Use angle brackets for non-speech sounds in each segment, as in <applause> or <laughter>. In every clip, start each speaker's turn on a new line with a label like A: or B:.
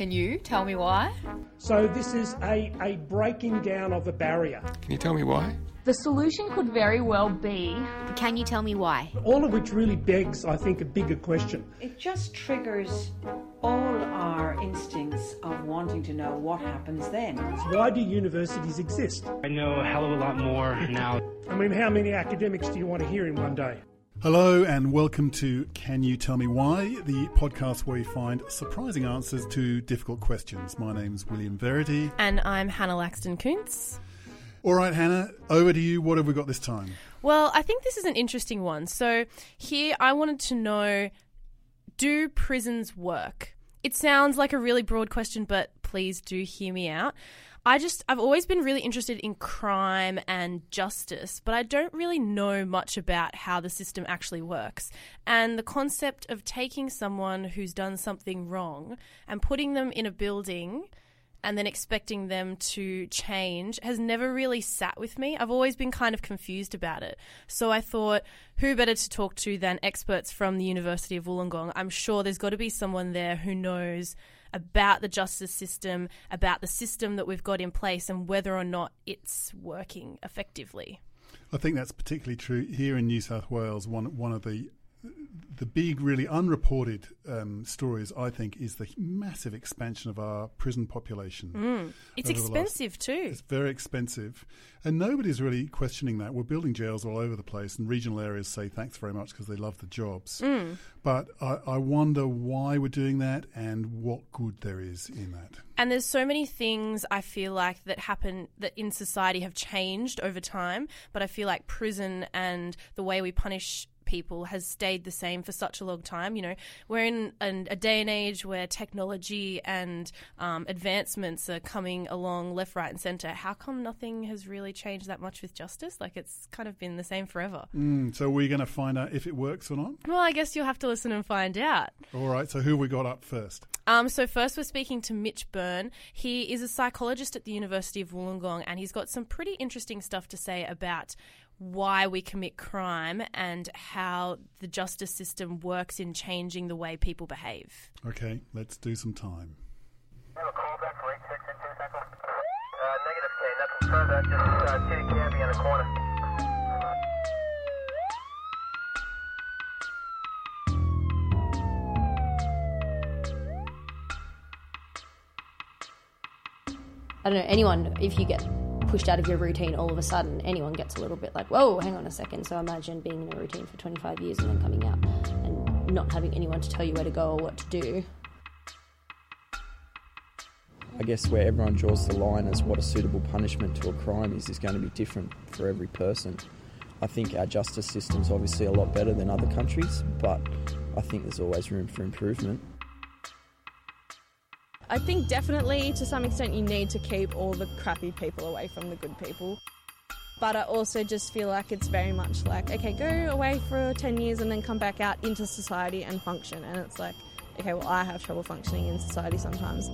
A: Can you tell me why?
B: So this is a, a breaking down of a barrier.
C: Can you tell me why?
D: The solution could very well be
A: Can you tell me why?
B: All of which really begs, I think, a bigger question.
E: It just triggers all our instincts of wanting to know what happens then.
B: Why do universities exist?
F: I know a hell of a lot more now.
B: I mean, how many academics do you want to hear in one day?
G: Hello and welcome to Can You Tell Me Why, the podcast where you find surprising answers to difficult questions. My name's William Verity.
H: And I'm Hannah Laxton Kuntz.
G: All right, Hannah, over to you. What have we got this time?
H: Well, I think this is an interesting one. So, here I wanted to know do prisons work? It sounds like a really broad question, but please do hear me out. I just, I've always been really interested in crime and justice, but I don't really know much about how the system actually works. And the concept of taking someone who's done something wrong and putting them in a building and then expecting them to change has never really sat with me. I've always been kind of confused about it. So I thought, who better to talk to than experts from the University of Wollongong? I'm sure there's got to be someone there who knows about the justice system, about the system that we've got in place, and whether or not it's working effectively.
G: I think that's particularly true here in New South Wales. One one of the the big, really unreported um, stories, I think, is the massive expansion of our prison population.
H: Mm. It's expensive
G: last,
H: too.
G: It's very expensive, and nobody's really questioning that. We're building jails all over the place, and regional areas say thanks very much because they love the jobs.
H: Mm.
G: But I, I wonder why we're doing that and what good there is in that.
H: And there's so many things I feel like that happen that in society have changed over time, but I feel like prison and the way we punish people has stayed the same for such a long time. You know, we're in an, a day and age where technology and um, advancements are coming along left, right, and centre. How come nothing has really changed that much with justice? Like it's kind of been the same forever.
G: Mm, so we're going to find out if it works or not.
H: Well, I guess you'll have to listen and find out.
G: All right. So who we got up first?
H: Um, so first, we're speaking to Mitch Byrne. He is a psychologist at the University of Wollongong, and he's got some pretty interesting stuff to say about why we commit crime and how the justice system works in changing the way people behave.
G: Okay, let's do some time.
I: have a call back for 8662 Central. Uh, negative K, nothing further, just uh, Kitty Cabby in the corner.
J: I don't know, anyone, if you get pushed out of your routine all of a sudden, anyone gets a little bit like, whoa, hang on a second. So imagine being in a routine for 25 years and then coming out and not having anyone to tell you where to go or what to do.
K: I guess where everyone draws the line as what a suitable punishment to a crime is is going to be different for every person. I think our justice system's obviously a lot better than other countries, but I think there's always room for improvement.
L: I think definitely to some extent you need to keep all the crappy people away from the good people. But I also just feel like it's very much like, okay, go away for 10 years and then come back out into society and function. And it's like, okay, well, I have trouble functioning in society sometimes.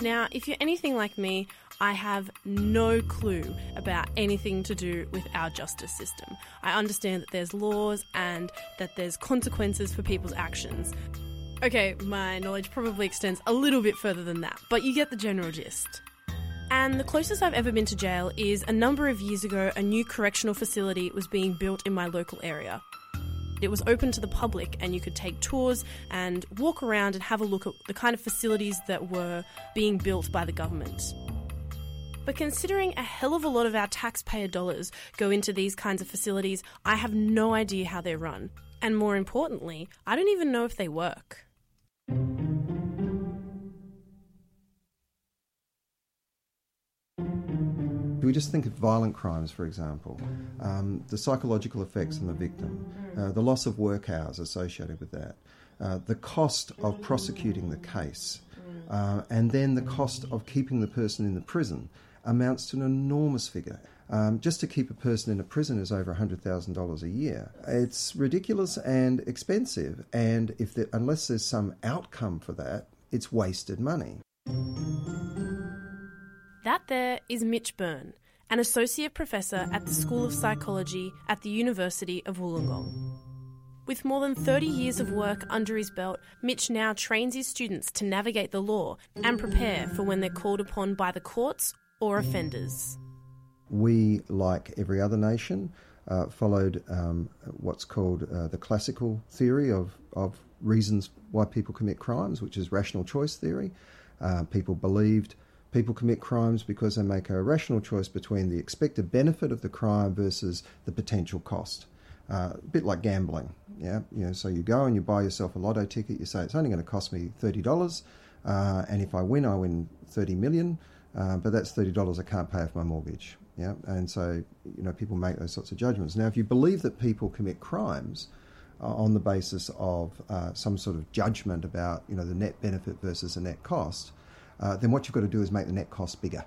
H: Now, if you're anything like me, I have no clue about anything to do with our justice system. I understand that there's laws and that there's consequences for people's actions. Okay, my knowledge probably extends a little bit further than that, but you get the general gist. And the closest I've ever been to jail is a number of years ago, a new correctional facility was being built in my local area. It was open to the public, and you could take tours and walk around and have a look at the kind of facilities that were being built by the government. But considering a hell of a lot of our taxpayer dollars go into these kinds of facilities, I have no idea how they're run. And more importantly, I don't even know if they work.
M: Just think of violent crimes, for example, um, the psychological effects on the victim, uh, the loss of work hours associated with that, uh, the cost of prosecuting the case, uh, and then the cost of keeping the person in the prison amounts to an enormous figure. Um, just to keep a person in a prison is over $100,000 a year. It's ridiculous and expensive, and if unless there's some outcome for that, it's wasted money.
H: That there is Mitch Byrne, an associate professor at the School of Psychology at the University of Wollongong. With more than 30 years of work under his belt, Mitch now trains his students to navigate the law and prepare for when they're called upon by the courts or offenders.
M: We, like every other nation, uh, followed um, what's called uh, the classical theory of, of reasons why people commit crimes, which is rational choice theory. Uh, people believed people commit crimes because they make a rational choice between the expected benefit of the crime versus the potential cost. Uh, a bit like gambling, yeah. You know, so you go and you buy yourself a lotto ticket. You say it's only going to cost me thirty dollars, uh, and if I win, I win thirty million. Uh, but that's thirty dollars I can't pay off my mortgage. Yeah, and so you know people make those sorts of judgments. Now, if you believe that people commit crimes uh, on the basis of uh, some sort of judgment about you know the net benefit versus the net cost, uh, then what you've got to do is make the net cost bigger,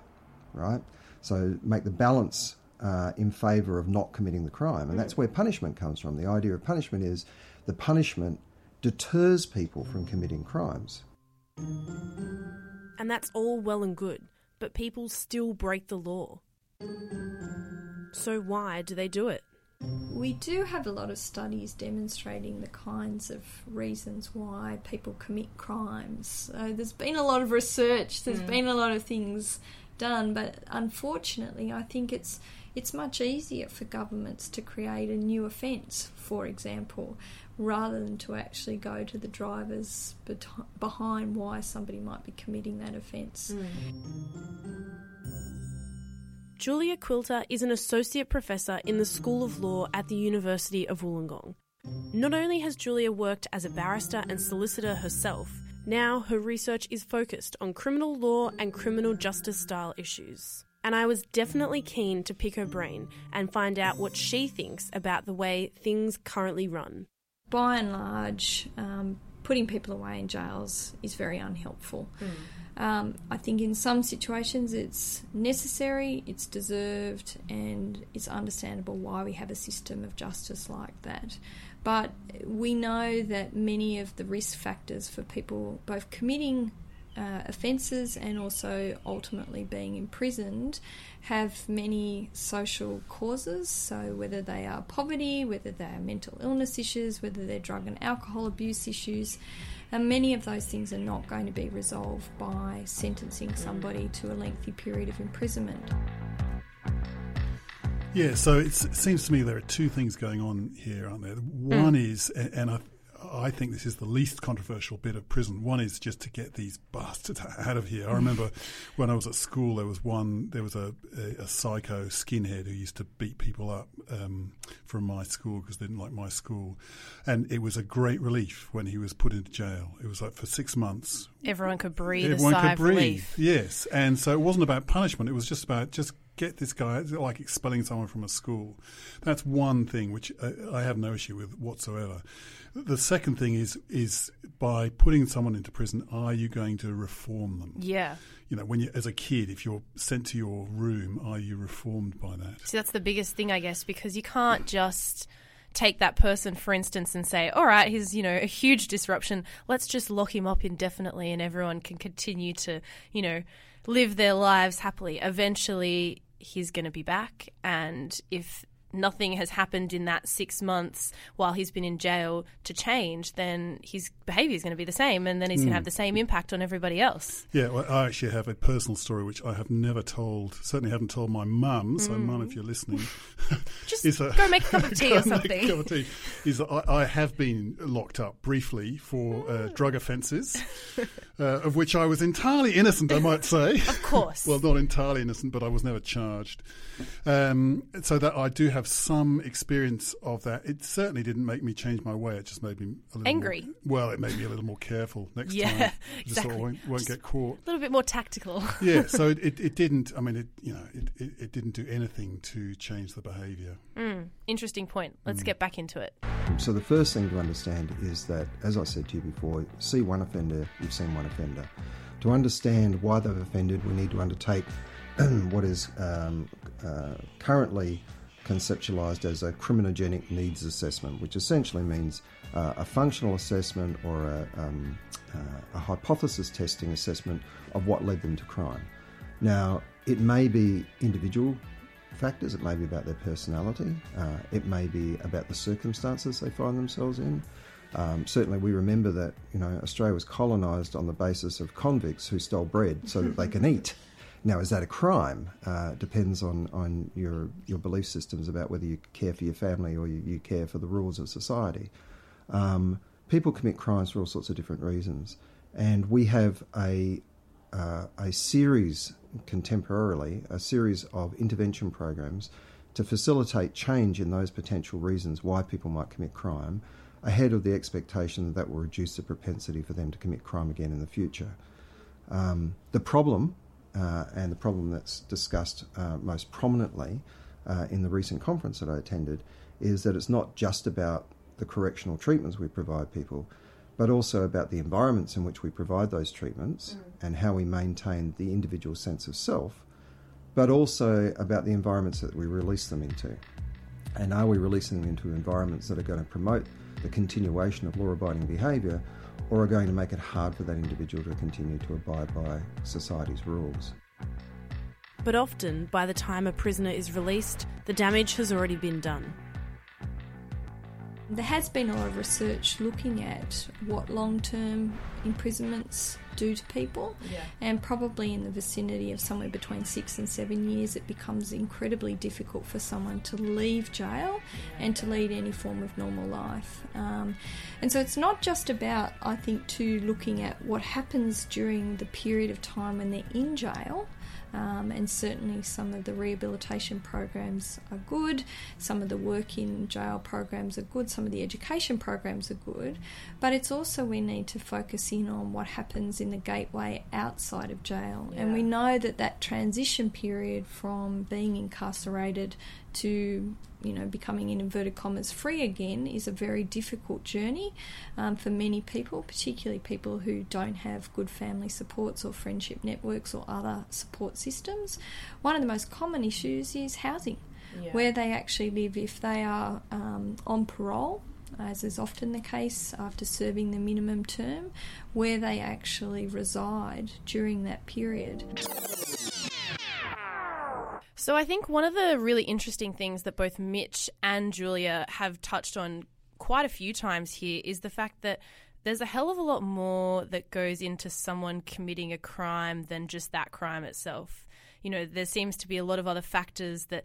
M: right? So make the balance uh, in favour of not committing the crime. And that's where punishment comes from. The idea of punishment is the punishment deters people from committing crimes.
H: And that's all well and good, but people still break the law. So why do they do it?
C: We do have a lot of studies demonstrating the kinds of reasons why people commit crimes. So there's been a lot of research, There's
L: Mm.
C: been a lot of things done, but unfortunately, I think it's it's much easier for governments to create a new offence, for example, rather than to actually go to the drivers behind why somebody might be committing that offence.
H: Julia Quilter is an associate professor in the School of Law at the University of Wollongong. Not only has Julia worked as a barrister and solicitor herself, now her research is focused on criminal law and criminal justice style issues. And I was definitely keen to pick her brain and find out what she thinks about the way things currently run.
C: by and large, um, putting people away in jails is very unhelpful. Um, I think in some situations it's necessary, it's deserved, and it's understandable why we have a system of justice like that. But we know that many of the risk factors for people both committing uh, offences and also ultimately being imprisoned have many social causes. So, whether they are poverty, whether they are mental illness issues, whether they're drug and alcohol abuse issues, and many of those things are not going to be resolved by sentencing somebody to a lengthy period of imprisonment.
G: Yeah, so it seems to me there are two things going on here, aren't there? One is, and I, I think this is the least controversial bit of prison. One is just to get these bastards <laughs> out of here. I remember <laughs> when I was at school, there was one, there was a, a, a psycho skinhead who used to beat people up um, from my school because they didn't like my school, and it was a great relief when he was put into jail. It was like for six months.
H: Everyone could breathe
G: Everyone
H: a sigh
G: could
H: of
G: breathe.
H: relief.
G: Yes, and so it wasn't about punishment. It was just about just get this guy It's like expelling someone from a school. That's one thing which I, I have no issue with whatsoever. The second thing is is by putting someone into prison, are you going to reform them?
H: Yeah.
G: You know, when you as a kid, if you're sent to your room, are you reformed by that?
H: See, that's the biggest thing, I guess, because you can't just take that person, for instance, and say, all right, he's, you know, a huge disruption. Let's just lock him up indefinitely and everyone can continue to, you know, live their lives happily. Eventually, he's going to be back. And if nothing has happened in that six months while he's been in jail to change, then his behaviour is going to be the same, and then he's going
G: Mm.
H: to have the same impact on everybody else.
G: Yeah, well, I actually have a personal story which I have never told. Certainly, haven't told my mum. So, mum, if you're listening, <laughs>
H: Just
G: is
H: go make a cup of <laughs> tea or something.
G: a cup of tea. Is that I, I have been locked up briefly for uh, drug offences, <laughs> uh, of which I was entirely innocent. I might say,
H: of course.
G: well, not entirely innocent, but I was never charged. Um, so that I do have some experience of that. It certainly didn't make me change my way. It just made me a little
H: Angry.
G: More, well, it made me a little more careful next
H: Yeah,
G: time. Just sort
H: exactly.
G: of won't, won't get caught
H: A little bit more tactical. <laughs>
G: yeah, so it, it, it didn't. I mean, it you know, it, it, it didn't do anything to change the behaviour.
H: Mm, interesting point. Let's
M: Mm.
H: get back into it.
M: So the first thing to understand is that, as I said to you before, see one offender, you've seen one offender. To understand why they've offended, we need to undertake <clears throat> what is um, uh, currently conceptualised as a criminogenic needs assessment, which essentially means uh, a functional assessment or a, um, uh, a hypothesis testing assessment of what led them to crime. Now, it may be individual factors. It may be about their personality. Uh, it may be about the circumstances they find themselves in. Um, certainly, we remember that you know Australia was colonised on the basis of convicts who stole bread so that they <laughs> can eat. Now, is that a crime? Uh, depends on, on your your belief systems about whether you care for your family or you, you care for the rules of society. Um, people commit crimes for all sorts of different reasons, and we have a uh, a series contemporarily, a series of intervention programs to facilitate change in those potential reasons why people might commit crime, ahead of the expectation that that will reduce the propensity for them to commit crime again in the future. Um, the problem, uh, and the problem that's discussed uh, most prominently uh, in the recent conference that I attended, is that it's not just about the correctional treatments we provide people, but also about the environments in which we provide those treatments mm. and how we maintain the individual sense of self, but also about the environments that we release them into. And are we releasing them into environments that are going to promote the continuation of law abiding behaviour or are going to make it hard for that individual to continue to abide by society's rules?
N: But often, by the time a prisoner is released, the damage has already been done.
C: There has been a lot of research looking at what long term imprisonments do to people,
O: yeah.
C: and probably in the vicinity of somewhere between six and seven years, it becomes incredibly difficult for someone to leave jail and to lead any form of normal life. Um, and so it's not just about, I think, to looking at what happens during the period of time when they're in jail. Um, and certainly some of the rehabilitation programs are good, some of the work in jail programs are good, some of the education programs are good, but it's also we need to focus in on what happens in the gateway outside of jail.
O: Yeah.
C: And we know that that transition period from being incarcerated to you know becoming in inverted commas free again is a very difficult journey um, for many people, particularly people who don't have good family supports or friendship networks or other support systems. One of the most common issues is housing,
O: Yeah.
C: where they actually live if they are um, on parole. As is often the case after serving the minimum term, where they actually reside during that period.
H: So I think one of the really interesting things that both Mitch and Julia have touched on quite a few times here is the fact that there's a hell of a lot more that goes into someone committing a crime than just that crime itself. You know, there seems to be a lot of other factors that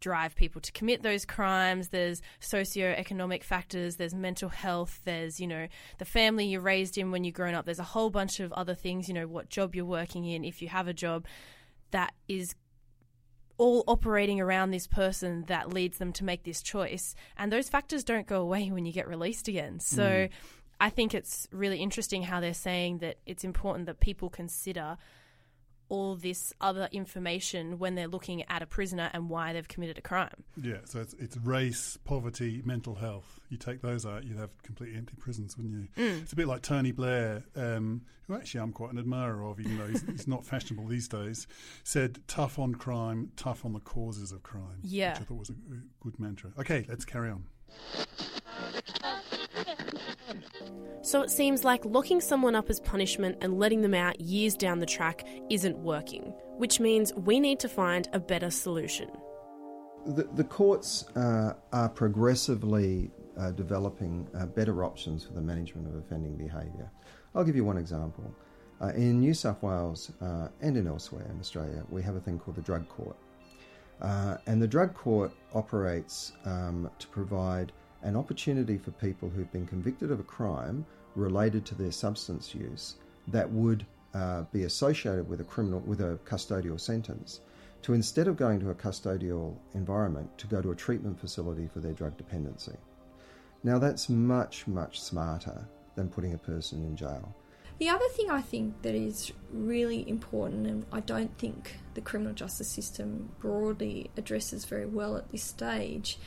H: drive people to commit those crimes. There's socio-economic factors, there's mental health, there's, you know, the family you're raised in when you're grown up. There's a whole bunch of other things, you know, what job you're working in, if you have a job that is all operating around this person that leads them to make this choice. And those factors don't go away when you get released again. So
O: Mm.
H: I think it's really interesting how they're saying that it's important that people consider all this other information when they're looking at a prisoner and why they've committed a crime.
G: Yeah, so it's, it's race, poverty, mental health. You take those out, you'd have completely empty prisons, wouldn't you?
H: Mm.
G: It's a bit like Tony Blair, um, who actually I'm quite an admirer of, even though he's, <laughs> he's not fashionable these days, said tough on crime, tough on the causes of crime.
H: Yeah.
G: Which I thought was a good mantra. Okay, let's carry on.
N: So it seems like locking someone up as punishment and letting them out years down the track isn't working, which means we need to find a better solution.
M: The, the courts uh, are progressively uh, developing uh, better options for the management of offending behaviour. I'll give you one example. Uh, in New South Wales uh, and in elsewhere in Australia, we have a thing called the drug court. Uh, and the drug court operates um, to provide an opportunity for people who've been convicted of a crime related to their substance use that would uh, be associated with a criminal with a custodial sentence to instead of going to a custodial environment to go to a treatment facility for their drug dependency. Now that's much much smarter than putting a person in jail.
C: The other thing I think that is really important, and I don't think the criminal justice system broadly addresses very well at this stage,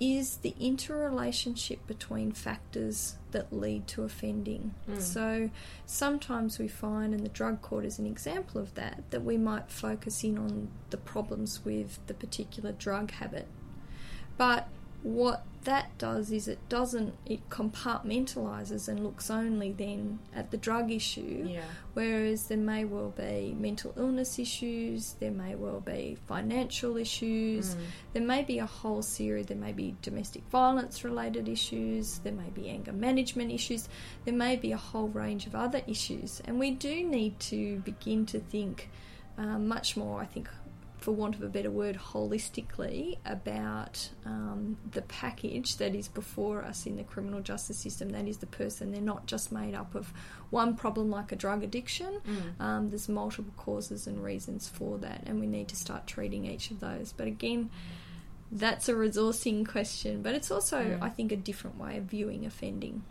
C: is the interrelationship between factors that lead to offending.
O: Mm.
C: So sometimes we find, and the drug court is an example of that, that we might focus in on the problems with the particular drug habit. But what that does is it doesn't it compartmentalizes and looks only then at the drug issue
E: Yeah.
C: whereas there may well be mental illness issues there may well be financial issues
E: Mm.
C: there may be a whole series there may be domestic violence related issues there may be anger management issues there may be a whole range of other issues and we do need to begin to think um, much more i think for want of a better word, holistically about um, the package that is before us in the criminal justice system. That is the person. They're not just made up of one problem like a drug addiction.
E: Mm.
C: Um, there's multiple causes and reasons for that, and we need to start treating each of those. But again, that's a resourcing question, but it's also,
N: Mm.
C: I think, a different way of viewing offending.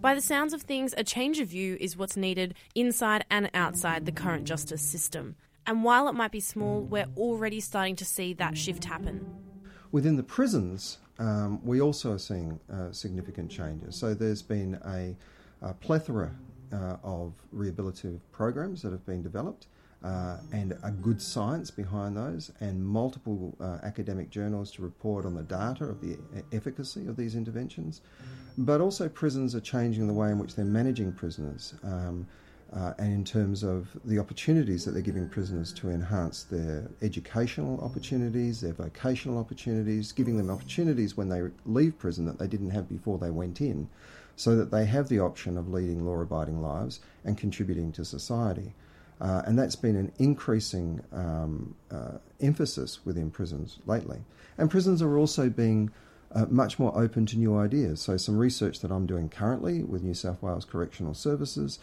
N: By the sounds of things, a change of view is what's needed inside and outside the current justice system. And while it might be small, we're already starting to see that shift happen.
M: Within the prisons, um, we also are seeing uh, significant changes. So there's been a, a plethora uh, of rehabilitative programs that have been developed. Uh, and a good science behind those, and multiple uh, academic journals to report on the data of the efficacy of these interventions. But also, prisons are changing the way in which they're managing prisoners. Um, uh, and in terms of the opportunities that they're giving prisoners to enhance their educational opportunities, their vocational opportunities, giving them opportunities when they leave prison that they didn't have before they went in, so that they have the option of leading law abiding lives and contributing to society. Uh, and that's been an increasing um, uh, emphasis within prisons lately. And prisons are also being uh, much more open to new ideas. So, some research that I'm doing currently with New South Wales Correctional Services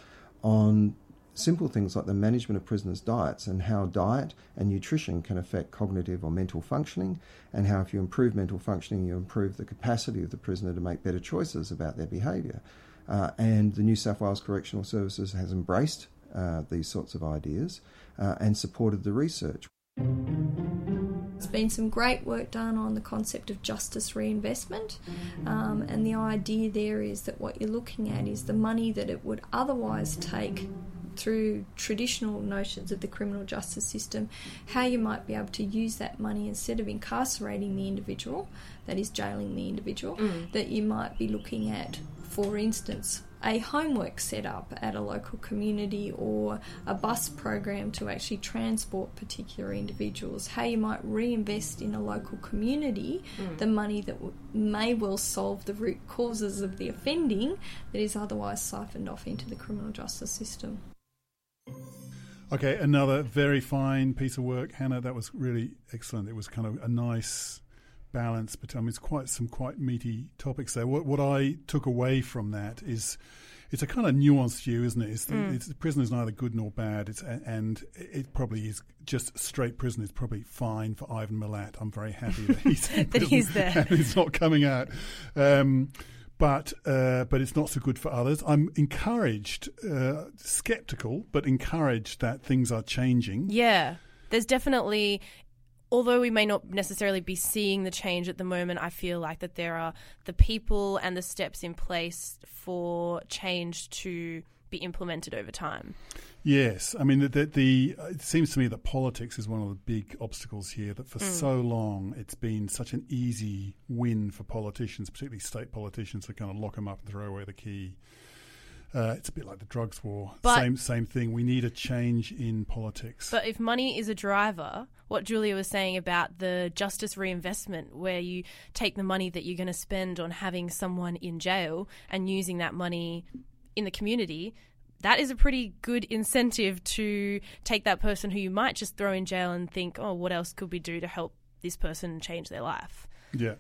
M: on simple things like the management of prisoners' diets and how diet and nutrition can affect cognitive or mental functioning, and how if you improve mental functioning, you improve the capacity of the prisoner to make better choices about their behaviour. Uh, and the New South Wales Correctional Services has embraced uh, these sorts of ideas uh, and supported the research.
C: There's been some great work done on the concept of justice reinvestment, um, and the idea there is that what you're looking at is the money that it would otherwise take through traditional notions of the criminal justice system, how you might be able to use that money instead of incarcerating the individual, that is, jailing the individual,
E: Mm.
C: that you might be looking at, for instance, a homework set up at a local community or a bus program to actually transport particular individuals, how you might reinvest in a local community
E: Mm.
C: the money that w- may well solve the root causes of the offending that is otherwise siphoned off into the criminal justice system.
G: Okay, another very fine piece of work, Hannah. That was really excellent. It was kind of a nice balance between. I mean, it's quite some quite meaty topics there. What what I took away from that is. It's a kind of nuanced view, isn't it? It's,
H: Mm.
G: it's prison is neither good nor bad. It's and it probably is just straight prison is probably fine for Ivan Milat. I'm very happy that he's <laughs>
H: That <laughs> he's there.
G: and it's not coming out. Um, but uh, but it's not so good for others. I'm encouraged, uh, skeptical, but encouraged that things are changing.
H: Yeah. There's definitely although we may not necessarily be seeing the change at the moment, I feel like that there are the people and the steps in place for change to be implemented over time.
G: Yes, I mean the, the, the it seems to me that politics is one of the big obstacles here. That for
H: Mm.
G: so long it's been such an easy win for politicians, particularly state politicians, to kind of lock them up and throw away the key. Uh, it's a bit like the drugs war.
H: But-
G: same same thing. We need a change in politics.
H: But if money is a driver, what Julia was saying about the justice reinvestment, where you take the money that you're going to spend on having someone in jail and using that money in the community, that is a pretty good incentive to take that person who you might just throw in jail and think, oh, what else could we do to help this person change their life?
G: yeah,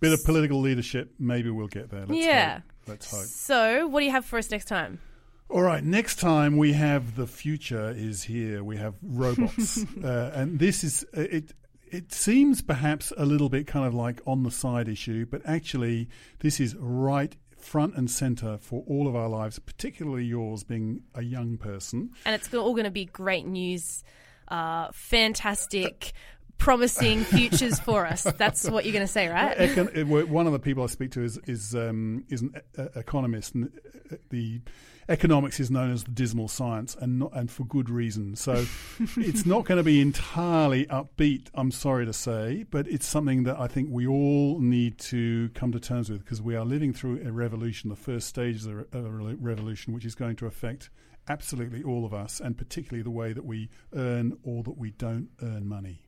G: bit of political leadership. Maybe we'll get there. Let's
H: yeah.
G: hope. Let's hope.
H: So, what do you have for us next time?
G: All right, next time we have the future is here. We have robots, <laughs> uh, and this is it. It seems perhaps a little bit kind of like on the side issue, but actually, this is right front and center for all of our lives, particularly yours, being a young person.
H: And it's all going to be great news, uh, fantastic. Promising futures for us. That's what you're going to say, right?
G: Econ- uh, one of the people I speak to is is um, is an uh, economist, and uh, the economics is known as the dismal science, and not, and for good reason. So <laughs> it's not going to be entirely upbeat. I'm sorry to say, but it's something that I think we all need to come to terms with because we are living through a revolution, the first stage of a revolution, which is going to affect absolutely all of us, and particularly the way that we earn or that we don't earn money.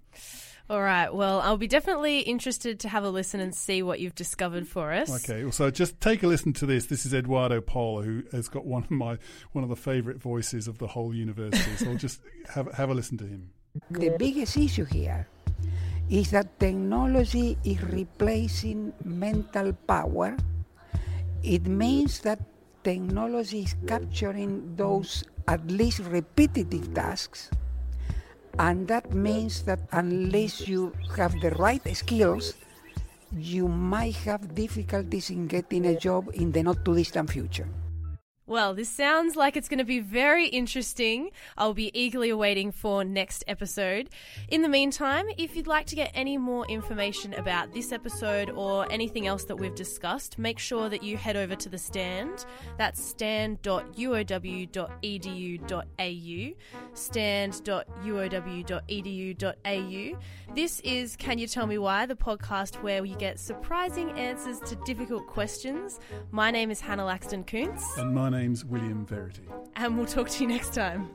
H: All right. Well, I'll be definitely interested to have a listen and see what you've discovered for us.
G: Okay. Well, so just take a listen to this. This is Eduardo Pola, who has got one of my one of the favourite voices of the whole university. so just <laughs> have have a listen to him.
O: The biggest issue here is that technology is replacing mental power. It means that technology is capturing those at least repetitive tasks and that means that unless you have the right skills, you might have difficulties in getting a job in the not too distant future.
H: Well, this sounds like it's going to be very interesting. I'll be eagerly awaiting for next episode. In the meantime, if you'd like to get any more information about this episode or anything else that we've discussed, make sure that you head over to the stand. That's stand.uow.edu.au, stand.uow.edu.au. This is Can You Tell Me Why, the podcast where you get surprising answers to difficult questions. My name is Hannah Laxton Kuntz.
G: And my name's William Verity.
H: And we'll talk to you next time.